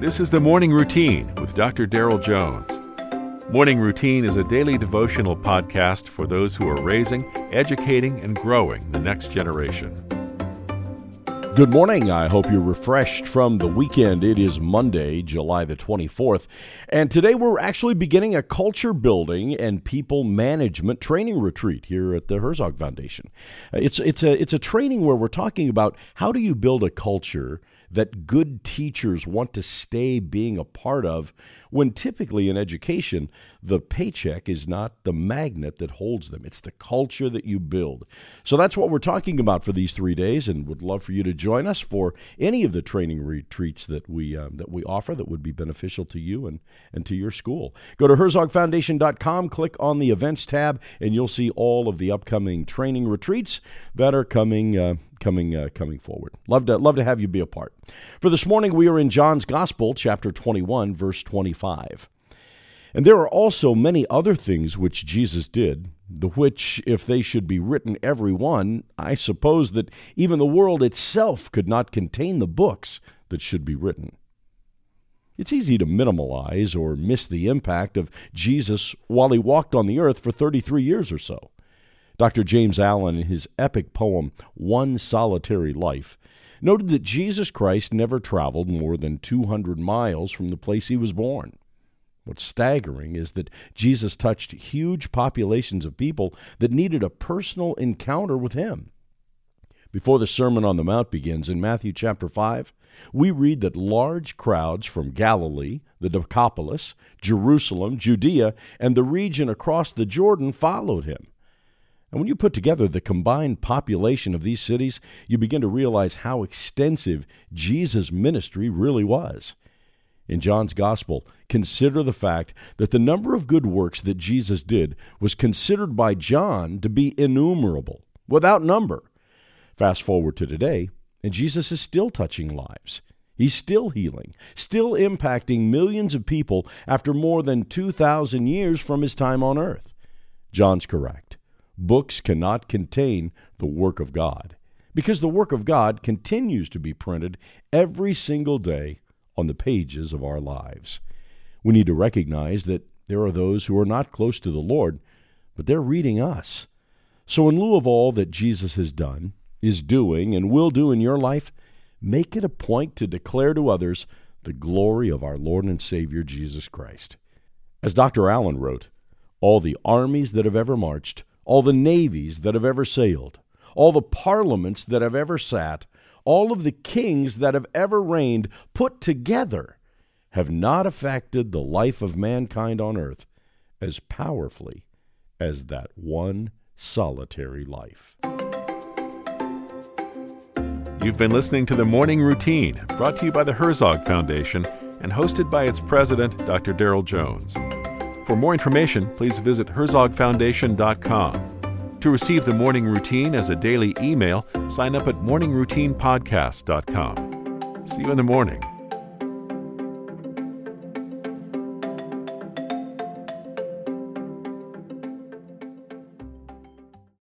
This is the Morning Routine with Dr. Darrell Jones. Morning Routine is a daily devotional podcast for those who are raising, educating, and growing the next generation. Good morning. I hope you're refreshed from the weekend. It is Monday, July the 24th, and today we're actually beginning a culture building and people management training retreat here at the Herzog Foundation. It's it's a it's a training where we're talking about how do you build a culture that good teachers want to stay being a part of when typically in education, the paycheck is not the magnet that holds them. It's the culture that you build. So that's what we're talking about for these three days, and would love for you to join us for any of the training retreats that we um, that we offer that would be beneficial to you and, and to your school. Go to herzogfoundation.com, click on the events tab, and you'll see all of the upcoming training retreats that are coming uh, coming uh, coming forward. Love to love to have you be a part. For this morning, we are in John's Gospel, chapter 21, verse 25. And there are also many other things which Jesus did, the which, if they should be written every one, I suppose that even the world itself could not contain the books that should be written. It's easy to minimalize or miss the impact of Jesus while he walked on the earth for 33 years or so. Dr. James Allen, in his epic poem, One Solitary Life, noted that Jesus Christ never traveled more than 200 miles from the place he was born. What's staggering is that Jesus touched huge populations of people that needed a personal encounter with him. Before the Sermon on the Mount begins in Matthew chapter 5, we read that large crowds from Galilee, the Decapolis, Jerusalem, Judea, and the region across the Jordan followed him. And when you put together the combined population of these cities, you begin to realize how extensive Jesus' ministry really was. In John's Gospel, consider the fact that the number of good works that Jesus did was considered by John to be innumerable, without number. Fast forward to today, and Jesus is still touching lives. He's still healing, still impacting millions of people after more than 2,000 years from his time on earth. John's correct. Books cannot contain the work of God because the work of God continues to be printed every single day on the pages of our lives. We need to recognize that there are those who are not close to the Lord, but they're reading us. So, in lieu of all that Jesus has done, is doing, and will do in your life, make it a point to declare to others the glory of our Lord and Savior Jesus Christ. As Dr. Allen wrote, all the armies that have ever marched all the navies that have ever sailed, all the parliaments that have ever sat, all of the kings that have ever reigned put together have not affected the life of mankind on earth as powerfully as that one solitary life. You've been listening to the Morning Routine, brought to you by the Herzog Foundation and hosted by its president, Dr. Darrell Jones. For more information, please visit herzogfoundation.com. To receive the morning routine as a daily email, sign up at morningroutinepodcast.com. See you in the morning.